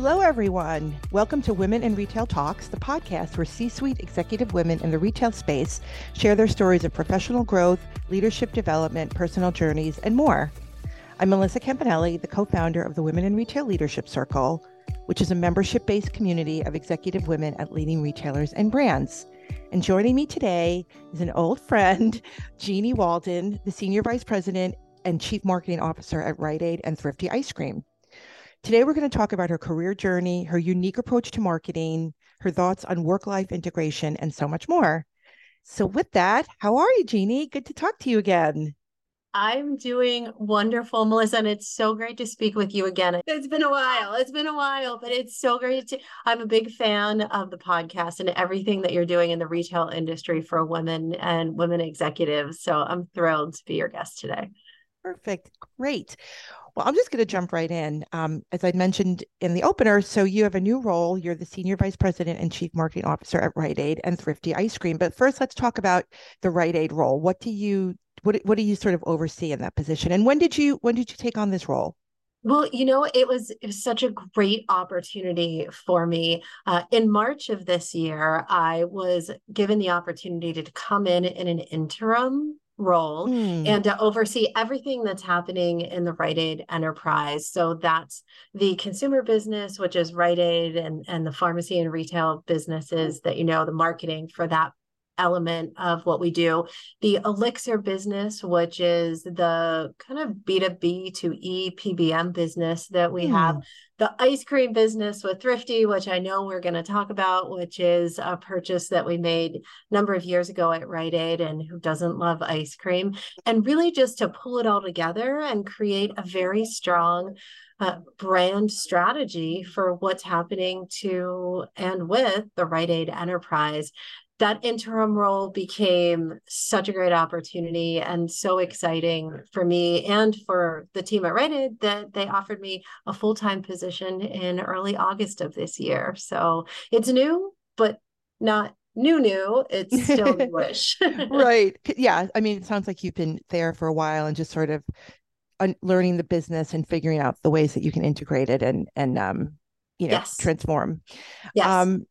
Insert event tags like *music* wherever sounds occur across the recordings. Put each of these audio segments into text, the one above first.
Hello, everyone. Welcome to Women in Retail Talks, the podcast where C suite executive women in the retail space share their stories of professional growth, leadership development, personal journeys, and more. I'm Melissa Campanelli, the co founder of the Women in Retail Leadership Circle, which is a membership based community of executive women at leading retailers and brands. And joining me today is an old friend, *laughs* Jeanniey Walden, the Senior Vice President and Chief Marketing Officer at Rite Aid and Thrifty Ice Cream. Today, we're going to talk about her career journey, her unique approach to marketing, her thoughts on work life integration, and so much more. So, with that, how are you, Jeanniey? Good to talk to you again. I'm doing wonderful, Melissa, and it's so great to speak with you again. It's been a while. It's been a while, but it's so great to. I'm a big fan of the podcast and everything that you're doing in the retail industry for women and women executives. So I'm thrilled to be your guest today. Perfect. Great. Well, I'm just going to jump right in. Um, as I mentioned in the opener, so you have a new role. You're the Senior Vice President and Chief Marketing Officer at Rite Aid and Thrifty Ice Cream. But first, let's talk about the Rite Aid role. What do you what what do you sort of oversee in that position? And when did you when did you take on this role? Well, you know, it was, it was such a great opportunity for me. Uh, in March of this year, I was given the opportunity to come in in an interim role mm. and to oversee everything that's happening in the Rite Aid enterprise. So that's the consumer business, which is Rite Aid and, and the pharmacy and retail businesses that you know, the marketing for that element of what we do. The Elixir business, which is the kind of B2B to E PBM business that we mm. have. Hmm. The ice cream business with Thrifty, which I know we're going to talk about, which is a purchase that we made a number of years ago at Rite Aid and who doesn't love ice cream. And really just to pull it all together and create a very strong uh, brand strategy for what's happening to and with the Rite Aid enterprise that interim role became such a great opportunity and so exciting for me and for the team at Rite Aid that they offered me a full time position in early August of this year. So it's new, but not new new it's still *laughs* newish right yeah i mean it sounds like you've been there for a while and just sort of learning the business and figuring out the ways that you can integrate it and and um you know yes. transform yes. um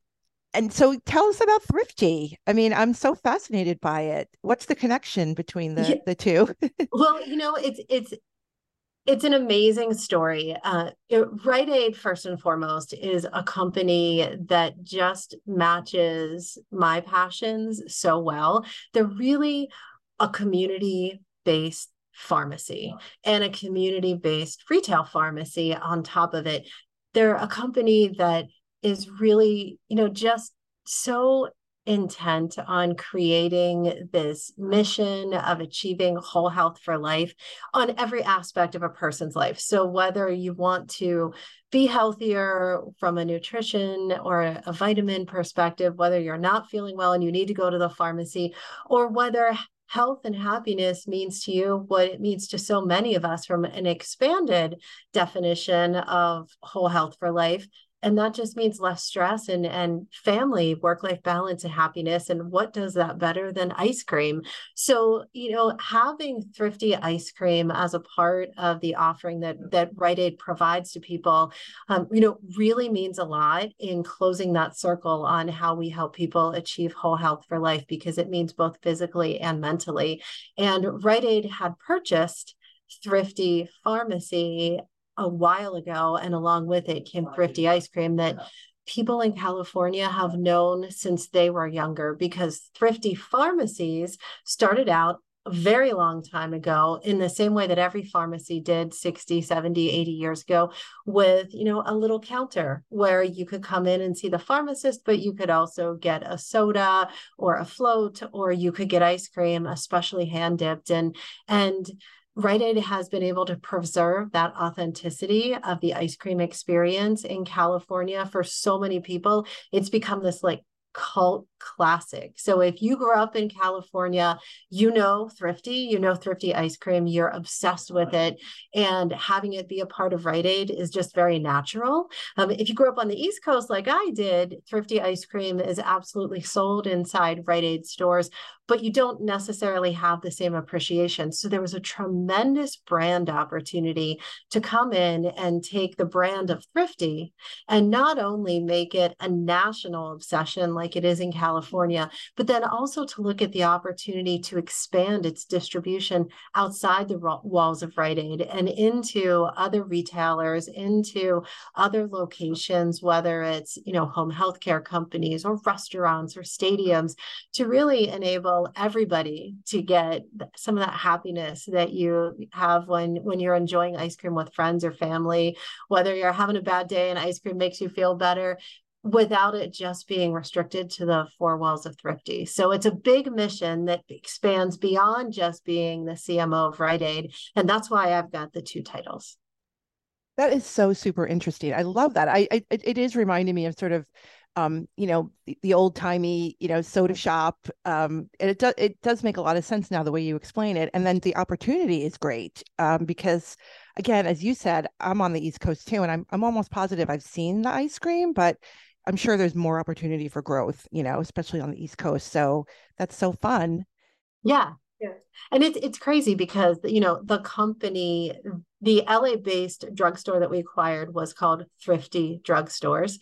and so tell us about thrifty i mean i'm so fascinated by it what's the connection between the yeah. the two *laughs* well you know it's it's it's an amazing story. Uh, it, Rite Aid, first and foremost, is a company that just matches my passions so well. They're really a community based pharmacy and a community based retail pharmacy on top of it. They're a company that is really, you know, just so intent on creating this mission of achieving whole health for life on every aspect of a person's life. So, whether you want to be healthier from a nutrition or a vitamin perspective, whether you're not feeling well and you need to go to the pharmacy, or whether health and happiness means to you what it means to so many of us from an expanded definition of whole health for life and that just means less stress and and family work life balance and happiness and what does that better than ice cream? So you know having thrifty ice cream as a part of the offering that that Rite Aid provides to people um, you know really means a lot in closing that circle on how we help people achieve whole health for life because it means both physically and mentally. And Rite Aid had purchased thrifty pharmacy a while ago, and along with it came oh, thrifty ice cream that people in California have known since they were younger because thrifty pharmacies started out a very long time ago in the same way that every pharmacy did 60 70 80 years ago with you know a little counter where you could come in and see the pharmacist but you could also get a soda or a float or you could get ice cream especially hand dipped. And and Rite Aid has been able to preserve that authenticity of the ice cream experience in California for so many people. It's become this like cult classic. So if you grew up in California, you know Thrifty, you know Thrifty ice cream, you're obsessed with it. And having it be a part of Rite Aid is just very natural. Um, if you grew up on the East Coast like I did, Thrifty ice cream is absolutely sold inside Rite Aid stores, but you don't necessarily have the same appreciation. So there was a tremendous brand opportunity to come in and take the brand of Thrifty and not only make it a national obsession like it is in California, but then also to look at the opportunity to expand its distribution outside the walls of Rite Aid and into other retailers, into other locations, whether it's, you know, home healthcare companies or restaurants or stadiums, to really enable everybody to get some of that happiness that you have when when you're enjoying ice cream with friends or family. Whether you're having a bad day and ice cream makes you feel better without it just being restricted to the four walls of thrifty so it's a big mission that expands beyond just being the cmo of rite aid and that's why i've got the two titles that is so super interesting. I love that. I, I it is reminding me of sort of um, you know, the, the old timey, you know, soda shop. Um, and it does it does make a lot of sense now the way you explain it. And then the opportunity is great um, because, again, as you said, I'm on the East Coast too, and I'm I'm almost positive I've seen the ice cream, but I'm sure there's more opportunity for growth, you know, especially on the East Coast. So that's so fun. Yeah, yeah. And it's it's crazy because you know the company, the LA based drugstore that we acquired was called Thrifty Drugstores.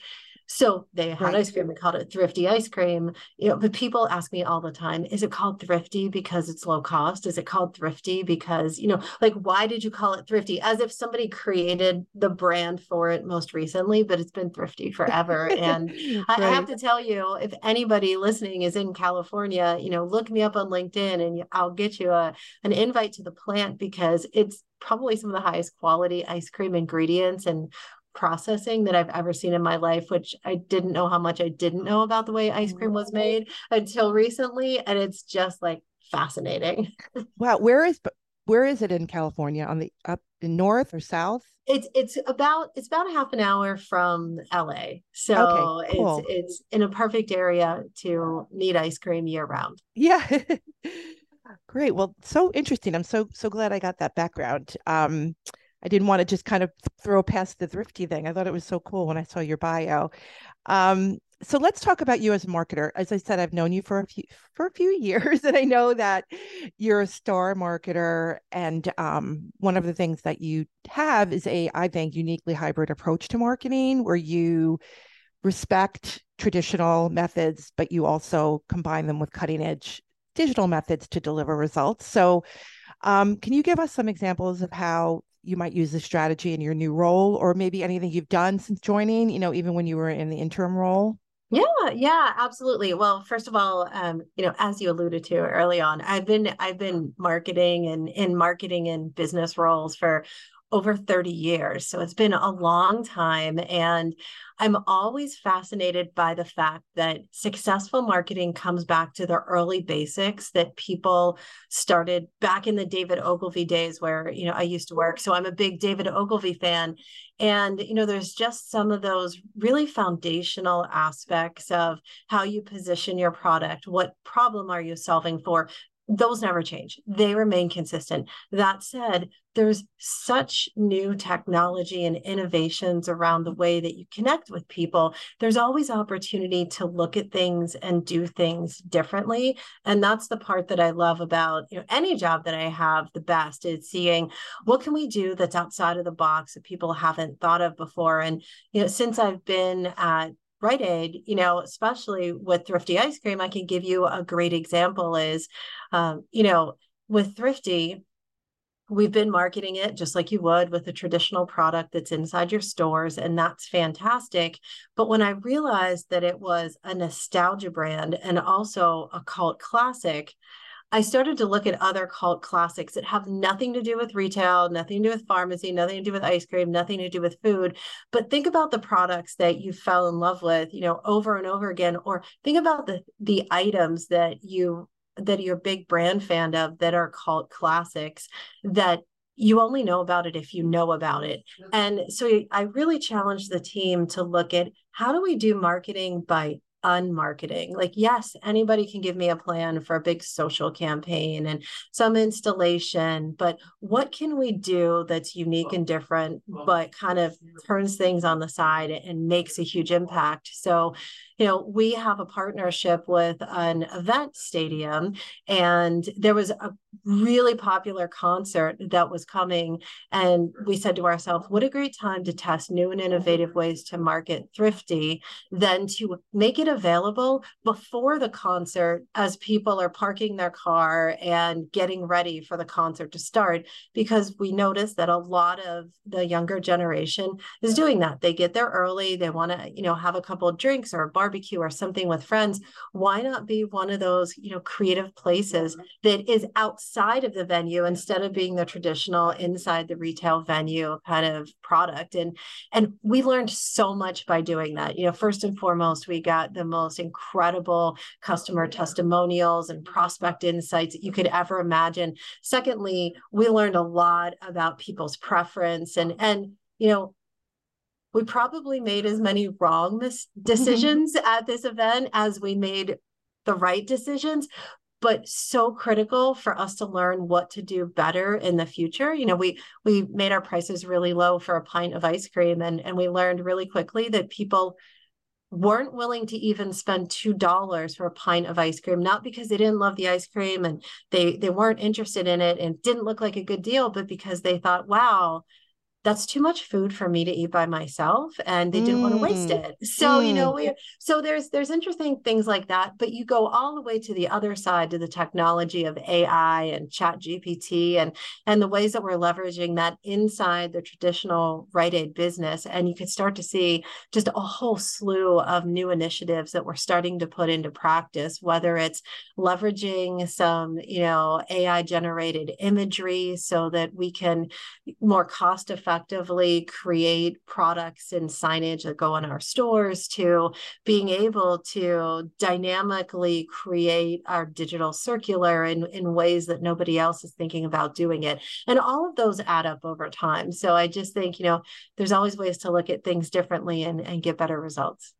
So they had right. ice cream. We called it thrifty ice cream. You know, but people ask me all the time, is it called thrifty because it's low cost? Is it called thrifty because, you know, like why did you call it thrifty? As if somebody created the brand for it most recently, but it's been thrifty forever. and right. *laughs* I, I have to tell you, if anybody listening is in California, you know, look me up on LinkedIn and I'll get you a an invite to the plant because it's probably some of the highest quality ice cream ingredients and processing that I've ever seen in my life, which I didn't know how much I didn't know about the way ice cream was made until recently. And it's just like fascinating. *laughs* wow. Where is where is it in California? On the up in north or south? It's it's about it's about a half an hour from LA. So okay, cool. it's it's in a perfect area to need ice cream year round. Yeah. *laughs* Great. Well, so interesting. I'm so so glad I got that background. Um I didn't want to just kind of throw past the thrifty thing. I thought it was so cool when I saw your bio. Um, so let's talk about you as a marketer. As I said, I've known you for a few for a few *laughs* years, and I know that you're a star marketer. And um, one of the things that you have is a, I think, uniquely hybrid approach to marketing, where you respect traditional methods, but you also combine them with cutting edge digital methods to deliver results. So, um, can you give us some examples of how you might use this strategy in your new role or maybe anything you've done since joining, you know, even when you were in the interim role? Yeah, yeah, absolutely. Well, first of all, um, you know, as you alluded to early on, I've been I've been marketing and in marketing and business roles for over 30 years. So it's been a long time. And I'm always fascinated by the fact that successful marketing comes back to the early basics that people started back in the David Ogilvy days where, you know, I used to work. So I'm a big David Ogilvy fan. And, you know, there's just some of those really foundational aspects of how you position your product. What problem are you solving for? Those never change. They remain consistent. That said, there's such new technology and innovations around the way that you connect with people. There's always opportunity to look at things and do things differently. And that's the part that I love about you know, any job that I have the best is seeing what can we do that's outside of the box that people haven't thought of before. And you know, since I've been at Rite Aid, you know, especially with Thrifty ice cream, I can give you a great example is, um, you know, with Thrifty, we've been marketing it just like you would with a traditional product that's inside your stores, and that's fantastic. But when I realized that it was a nostalgia brand and also a cult classic, I started to look at other cult classics that have nothing to do with retail, nothing to do with pharmacy, nothing to do with ice cream, nothing to do with food. But think about the products that you fell in love with, you know, over and over again, or think about the the items that you that you're a big brand fan of that are cult classics that you only know about it if you know about it. And so I really challenged the team to look at how do we do marketing by unmarketing. Like, yes, anybody can give me a plan for a big social campaign and some installation, but what can we do that's unique and different, but kind of turns things on the side and makes a huge impact? So, you know, we have a partnership with an event stadium, and there was a really popular concert that was coming. And we said to ourselves, what a great time to test new and innovative ways to market Thrifty, than to make it available before the concert as people are parking their car and getting ready for the concert to start. Because we noticed that a lot of the younger generation is doing that. They get there early, they want to, you know, have a couple of drinks or a barbecue or something with friends. Why not be one of those, you know, creative places mm-hmm. that is outside of the venue instead of being the traditional inside the retail venue kind of product? And and we learned so much by doing that. You know, first and foremost, we got the most incredible customer testimonials and prospect insights that you could ever imagine. Secondly, we learned a lot about people's preference and and you know we probably made as many wrong mis- mm-hmm. decisions at this event as we made the right decisions but so critical for us to learn what to do better in the future. You know we we made our prices really low for a pint of ice cream and and we learned really quickly that people weren't willing to even spend two dollars for a pint of ice cream not because they didn't love the ice cream and they they weren't interested in it and didn't look like a good deal but because they thought wow that's too much food for me to eat by myself and they didn't mm. want to waste it *laughs* so mm. you know mm. we so there's there's interesting things like that but you go all the way to the other side to the technology of ai and chat gpt and and the ways that we're leveraging that inside the traditional Rite Aid business and you can start to see just a whole slew of new initiatives that we're starting to put into practice whether it's leveraging some you know ai generated imagery so that we can more cost effectively effectively create products and signage that go in our stores to being able to dynamically create our digital circular in, in ways that nobody else is thinking about doing it. And all of those add up over time. So I just think, you know, there's always ways to look at things differently and, and get better results.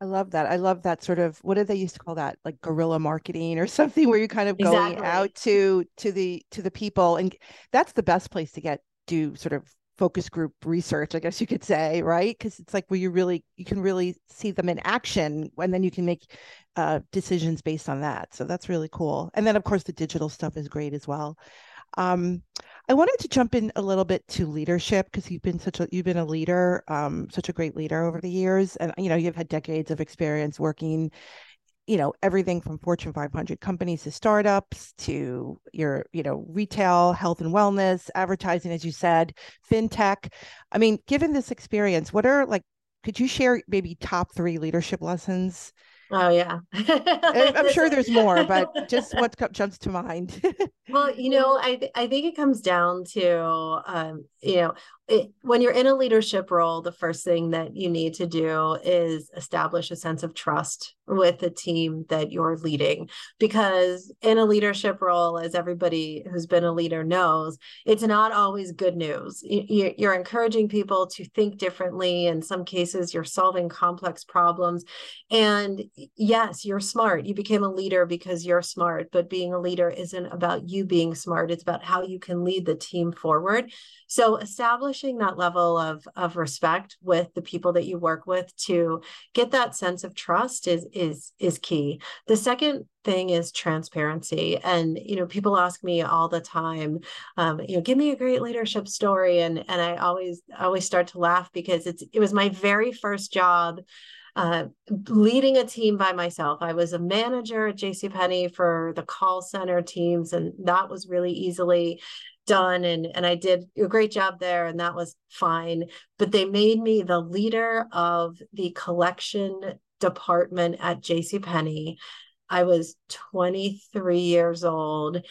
I love that. I love that sort of what did they used to call that? Like guerrilla marketing or *laughs* something where you're kind of going exactly. out to to the to the people and that's the best place to get do sort of focus group research i guess you could say right? Because it's like where you really you can really see them in action and then you can make uh, decisions based on that. So that's really cool. And then of course the digital stuff is great as well. Um, i wanted to jump in a little bit to leadership because you've been such a you've been a leader um, such a great leader over the years. And you know you've had decades of experience working you know everything from fortune 500 companies to startups to your you know retail health and wellness advertising as you said fintech i mean given this experience what are like could you share maybe top three leadership lessons Oh yeah. I'm sure there's more, but *laughs* just what jumps to mind. well, you know, *laughs* I th- I think it comes down to um, you know, it, when you're in a leadership role, the first thing that you need to do is establish a sense of trust with the team that you're leading. Because in a leadership role, as everybody who's been a leader knows, it's not always good news. You're encouraging people to think differently. In some cases, you're solving complex problems. And yes, you're smart. You became a leader because you're smart, but being a leader isn't about you being smart, it's about how you can lead the team forward. So establishing that level of, of respect with the people that you work with to get that sense of trust is is is key. The second thing is transparency and you know people ask me all the time um, you know give me a great leadership story and and i always always start to laugh because it's it was my very first job uh, leading a team by myself. I was a manager at JCPenney for the call center teams, and that was really easily done and and I did a great job there and that was fine. But they made me the leader of the collection department at JCPenney I was 23 years old.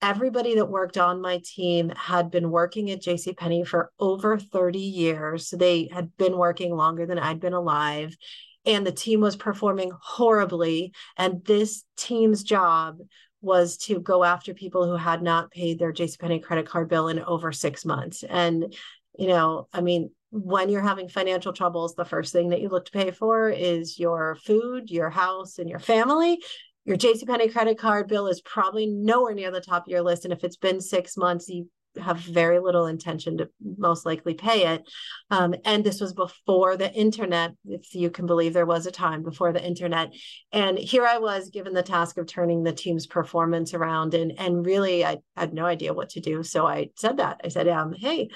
Everybody that worked on my team had been working at JCPenney for over 30 years so they had been working longer than I'd been alive and the team was performing horribly and this team's job was to go after people who had not paid their JCPenney credit card bill in over six months. And, you know, I mean, when you're having financial troubles, the first thing that you look to pay for is your food, your house, and your family. Your JCPenney credit card bill is probably nowhere near the top of your list. And if it's been six months, you have very little intention to most likely pay it. Um, and this was before the internet, if you can believe there was a time before the internet. And here I was given the task of turning the team's performance around. And, and really, I had no idea what to do. So I said that. I said, um, hey,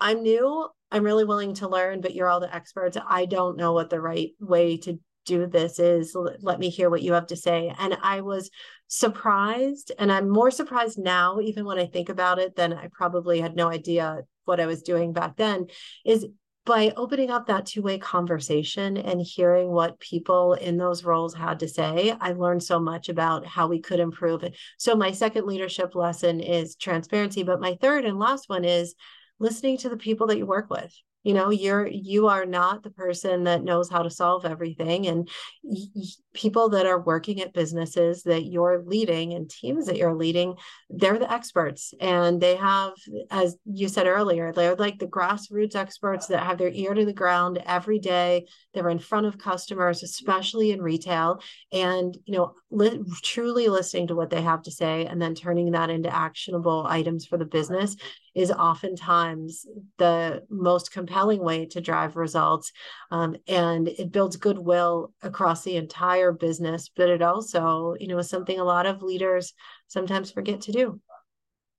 I'm new. I'm really willing to learn, but you're all the experts. I don't know what the right way to do this is. Let me hear what you have to say. And I was surprised, and I'm more surprised now, even when I think about it, than I probably had no idea what I was doing back then. Is by opening up that two way conversation and hearing what people in those roles had to say, I learned so much about how we could improve it. So, my second leadership lesson is transparency. But my third and last one is listening to the people that you work with you know you're you are not the person that knows how to solve everything and y- people that are working at businesses that you're leading and teams that you're leading they're the experts and they have as you said earlier they're like the grassroots experts that have their ear to the ground every day they're in front of customers especially in retail and you know li- truly listening to what they have to say and then turning that into actionable items for the business is oftentimes the most compelling way to drive results. Um, and it builds goodwill across the entire business, but it also, you know, is something a lot of leaders sometimes forget to do.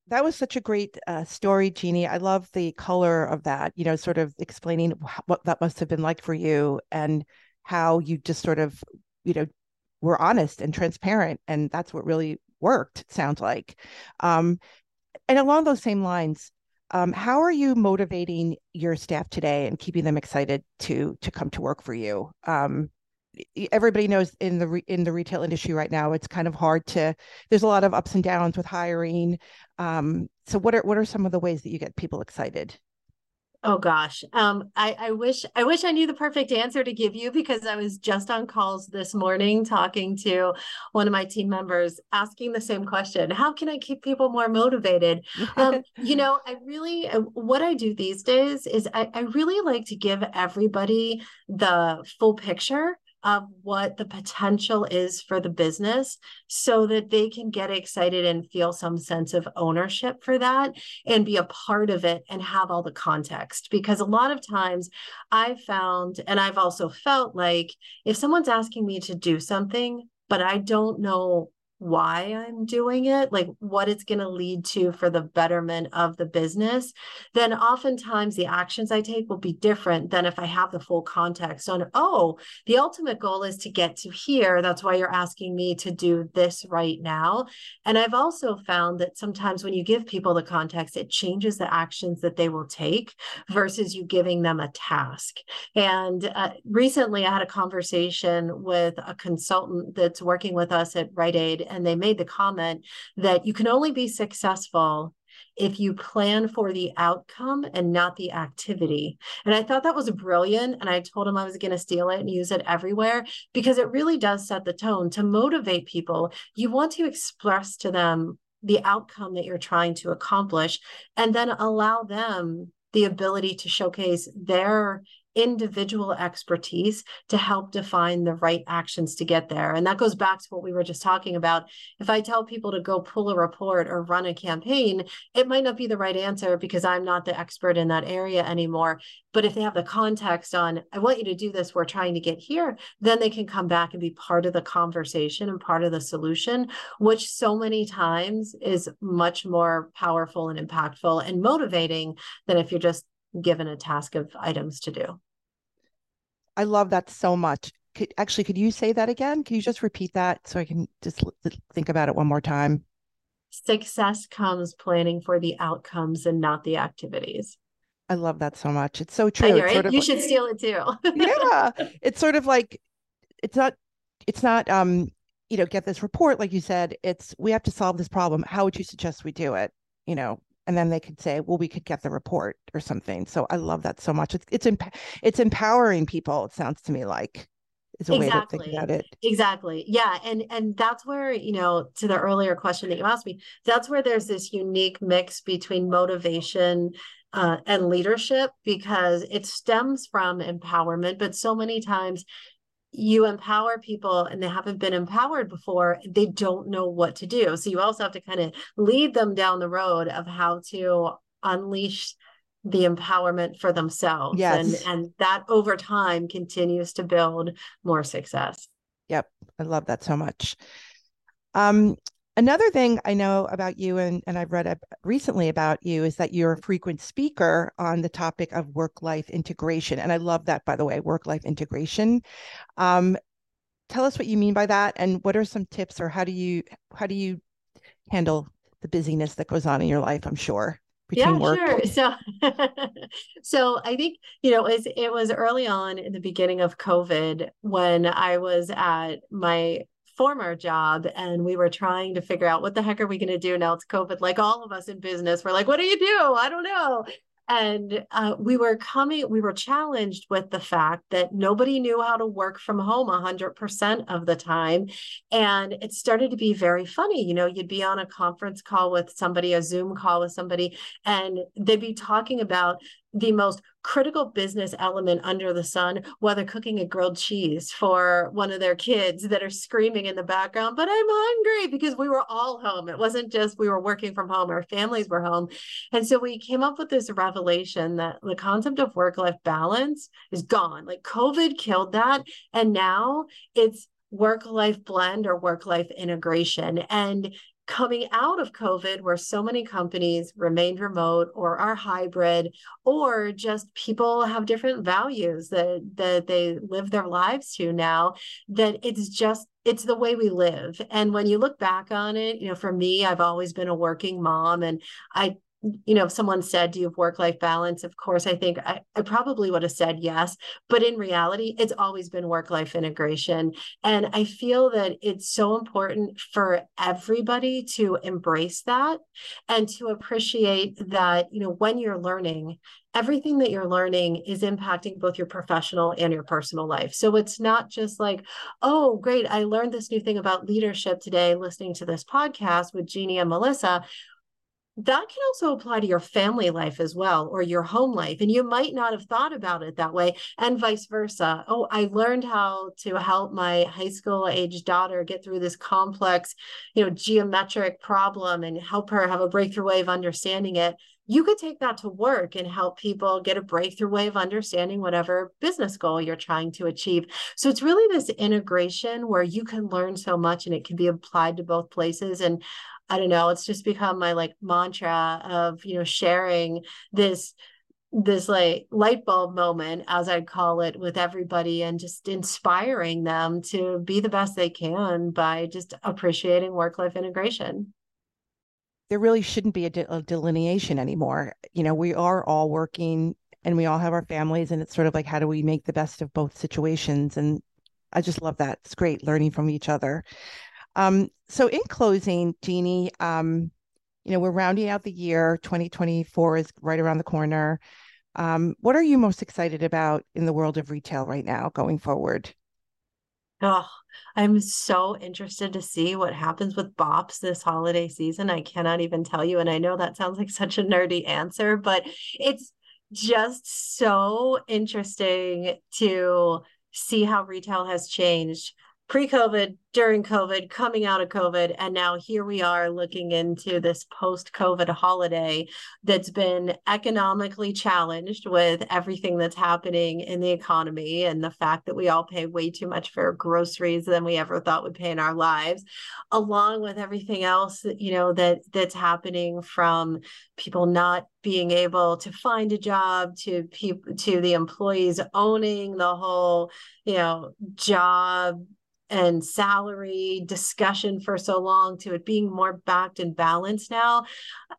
That was such a great uh, story, Jeanniey. I love the color of that, you know, sort of explaining what that must have been like for you and how you just sort of, you know, were honest and transparent. And that's what really worked, sounds like. Um, and along those same lines, um, how are you motivating your staff today and keeping them excited to to come to work for you? Um, everybody knows in the re- in the retail industry right now, it's kind of hard to. There's a lot of ups and downs with hiring. Um, so, what are what are some of the ways that you get people excited? Oh gosh. Um, I, I wish I wish I knew the perfect answer to give you because I was just on calls this morning talking to one of my team members asking the same question. How can I keep people more motivated? um, *laughs* you know, I really uh, what I do these days is I, I really like to give everybody the full picture of what the potential is for the business so that they can get excited and feel some sense of ownership for that and be a part of it and have all the context. Because a lot of times I've found, and I've also felt like if someone's asking me to do something, but I don't know why I'm doing it, like what it's going to lead to for the betterment of the business, then oftentimes the actions I take will be different than if I have the full context on, oh, the ultimate goal is to get to here. That's why you're asking me to do this right now. And I've also found that sometimes when you give people the context, it changes the actions that they will take versus you giving them a task. And uh, recently I had a conversation with a consultant that's working with us at Rite Aid and they made the comment that you can only be successful if you plan for the outcome and not the activity. And I thought that was brilliant. And I told him I was going to steal it and use it everywhere because it really does set the tone to motivate people. You want to express to them the outcome that you're trying to accomplish and then allow them the ability to showcase their individual expertise to help define the right actions to get there. And that goes back to what we were just talking about. If I tell people to go pull a report or run a campaign, it might not be the right answer because I'm not the expert in that area anymore. But if they have the context on, I want you to do this, we're trying to get here, then they can come back and be part of the conversation and part of the solution, which so many times is much more powerful and impactful and motivating than if you're just given a task of items to do. I love that so much. Could, actually, could you say that again? Can you just repeat that so I can just think about it one more time? Success comes planning for the outcomes and not the activities. I love that so much. It's so true. It's sort of you like, should steal it too. *laughs* yeah. It's sort of like it's not it's not um you know get this report like you said it's we have to solve this problem how would you suggest we do it you know and then they could say well we could get the report or something so i love that so much it's it's, emp- it's empowering people it sounds to me like is a exactly. way to think about it exactly yeah and and that's where you know to the earlier question that you asked me that's where there's this unique mix between motivation uh, and leadership because it stems from empowerment. But so many times you empower people and they haven't been empowered before, they don't know what to do. So you also have to kind of lead them down the road of how to unleash the empowerment for themselves. Yes. And, and that over time continues to build more success. Yep. I love that so much. Um, Another thing I know about you, and, and I've read up recently about you, is that you're a frequent speaker on the topic of work life integration. And I love that, by the way, work life integration. Um, tell us what you mean by that, and what are some tips, or how do you how do you handle the busyness that goes on in your life? I'm sure yeah, work. sure. So, *laughs* so I think you know, it was, it was early on in the beginning of COVID when I was at my former job and we were trying to figure out what the heck are we going to do now? It's covid. Like all of us in business we're like what do you do? I don't know. And uh, we were coming we were challenged with the fact that nobody knew how to work from home 100% of the time. And it started to be very funny you know you'd be on a conference call with somebody a zoom call with somebody and they'd be talking about the most critical business element under the sun, whether cooking a grilled cheese for one of their kids that are screaming in the background, but I'm hungry because we were all home. It wasn't just we were working from home, our families were home. And so we came up with this revelation that the concept of work life balance is gone. Like COVID killed that. And now it's work life blend or work life integration. And coming out of COVID, where so many companies remained remote or are hybrid, or just people have different values that, that they live their lives to now, that it's just it's the way we live. And when you look back on it, you know, for me, I've always been a working mom and I you know, if someone said, Do you have work life balance? Of course, I think I, I probably would have said yes. But in reality, it's always been work life integration. And I feel that it's so important for everybody to embrace that and to appreciate that, you know, when you're learning, everything that you're learning is impacting both your professional and your personal life. So it's not just like, oh, great, I learned this new thing about leadership today listening to this podcast with Jeanniey and Melissa that can also apply to your family life as well or your home life and you might not have thought about it that way and vice versa oh i learned how to help my high school age daughter get through this complex you know geometric problem and help her have a breakthrough way of understanding it you could take that to work and help people get a breakthrough way of understanding whatever business goal you're trying to achieve. So it's really this integration where you can learn so much and it can be applied to both places. And I don't know, it's just become my like mantra of, you know, sharing this this like light bulb moment as i'd call it with everybody and just inspiring them to be the best they can by just appreciating work life integration. There really shouldn't be a, de- a, delineation anymore. You know we are all working and we all have our families and it's sort of like how do we make the best of both situations? And i just love that. It's great learning from each other um, so in closing, Jeanniey, um, you know, we're rounding out the year. 2024 is right around the corner. Um, what are you most excited about in the world of retail right now going forward? Oh, I'm so interested to see what happens with BOPS this holiday season. I cannot even tell you. And I know that sounds like such a nerdy answer, but it's just so interesting to see how retail has changed pre COVID, during COVID, coming out of COVID, and now here we are looking into this post COVID holiday that's been economically challenged with everything that's happening in the economy and the fact that we all pay way too much for groceries than we ever thought we'd pay in our lives, along with everything else you know that that's happening from people not being able to find a job to people to the employees owning the whole you know job and salary discussion for so long to it being more backed and balanced now.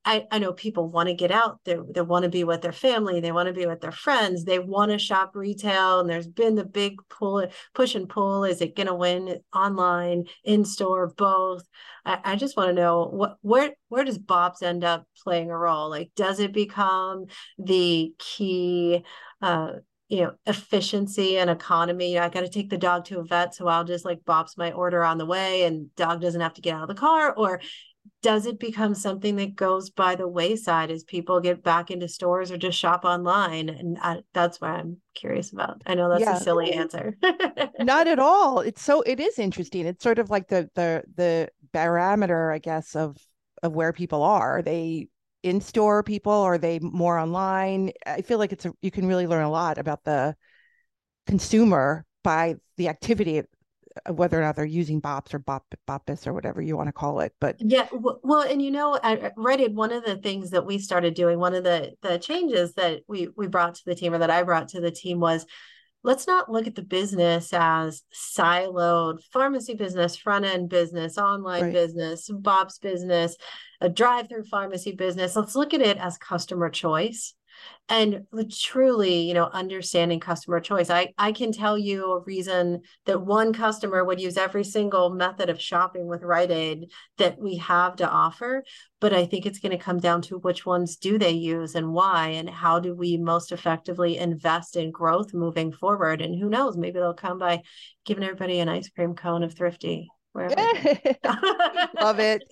I, I know people want to get out they, they want to be with their family, they want to be with their friends, they want to shop retail. And there's been the big pull, push and pull. Is it going to win online, in store, both? I, I just want to know what where where does BOPS end up playing a role? Like, does it become the key uh, you know efficiency and economy you know, i got to take the dog to a vet so i'll just like bops my order on the way and dog doesn't have to get out of the car or does it become something that goes by the wayside as people get back into stores or just shop online? And I, that's what I'm curious about. I know that's yeah. a silly answer. *laughs* Not at all. It's so it is interesting. It's sort of like the the the barometer, I guess, of of where people are. Are they in store people? Are they more online? I feel like it's a, you can really learn a lot about the consumer by the activity uh, whether or not they're using bops or bop BOPIS or whatever you want to call it but yeah well and you know at Aid one of the things that we started doing one of the the changes that we we brought to the team or that I brought to the team was let's not look at the business as siloed pharmacy business front end business online right. business BOPS business a drive through pharmacy business let's look at it as customer choice and truly you know understanding customer choice i i can tell you a reason that one customer would use every single method of shopping with Rite Aid that we have to offer but i think it's going to come down to which ones do they use and why and how do we most effectively invest in growth moving forward and who knows maybe they'll come by giving everybody an ice cream cone of thrifty *laughs* love it.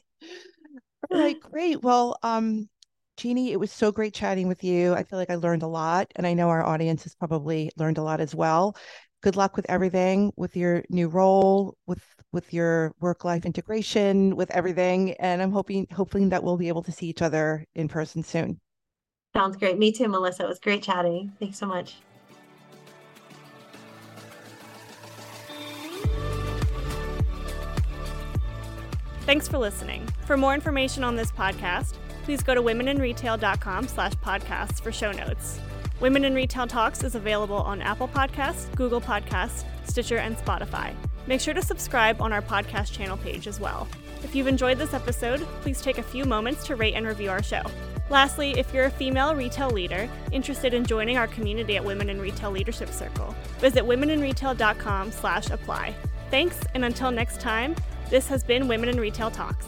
all right great. Well um Jeanniey, it was so great chatting with you. I feel like I learned a lot, and I know our audience has probably learned a lot as well. Good luck with everything, with your new role, with with your work life integration, with everything. And I'm hoping hoping that we'll be able to see each other in person soon. Sounds great. Me too, Melissa. It was great chatting. Thanks so much. Thanks for listening. For more information on this podcast, please go to womeninretail.com slash podcasts for show notes. Women in Retail Talks is available on Apple Podcasts, Google Podcasts, Stitcher, and Spotify. Make sure to subscribe on our podcast channel page as well. If you've enjoyed this episode, please take a few moments to rate and review our show. Lastly, if you're a female retail leader interested in joining our community at Women in Retail Leadership Circle, visit womeninretail.com slash apply. Thanks, and until next time, this has been Women in Retail Talks.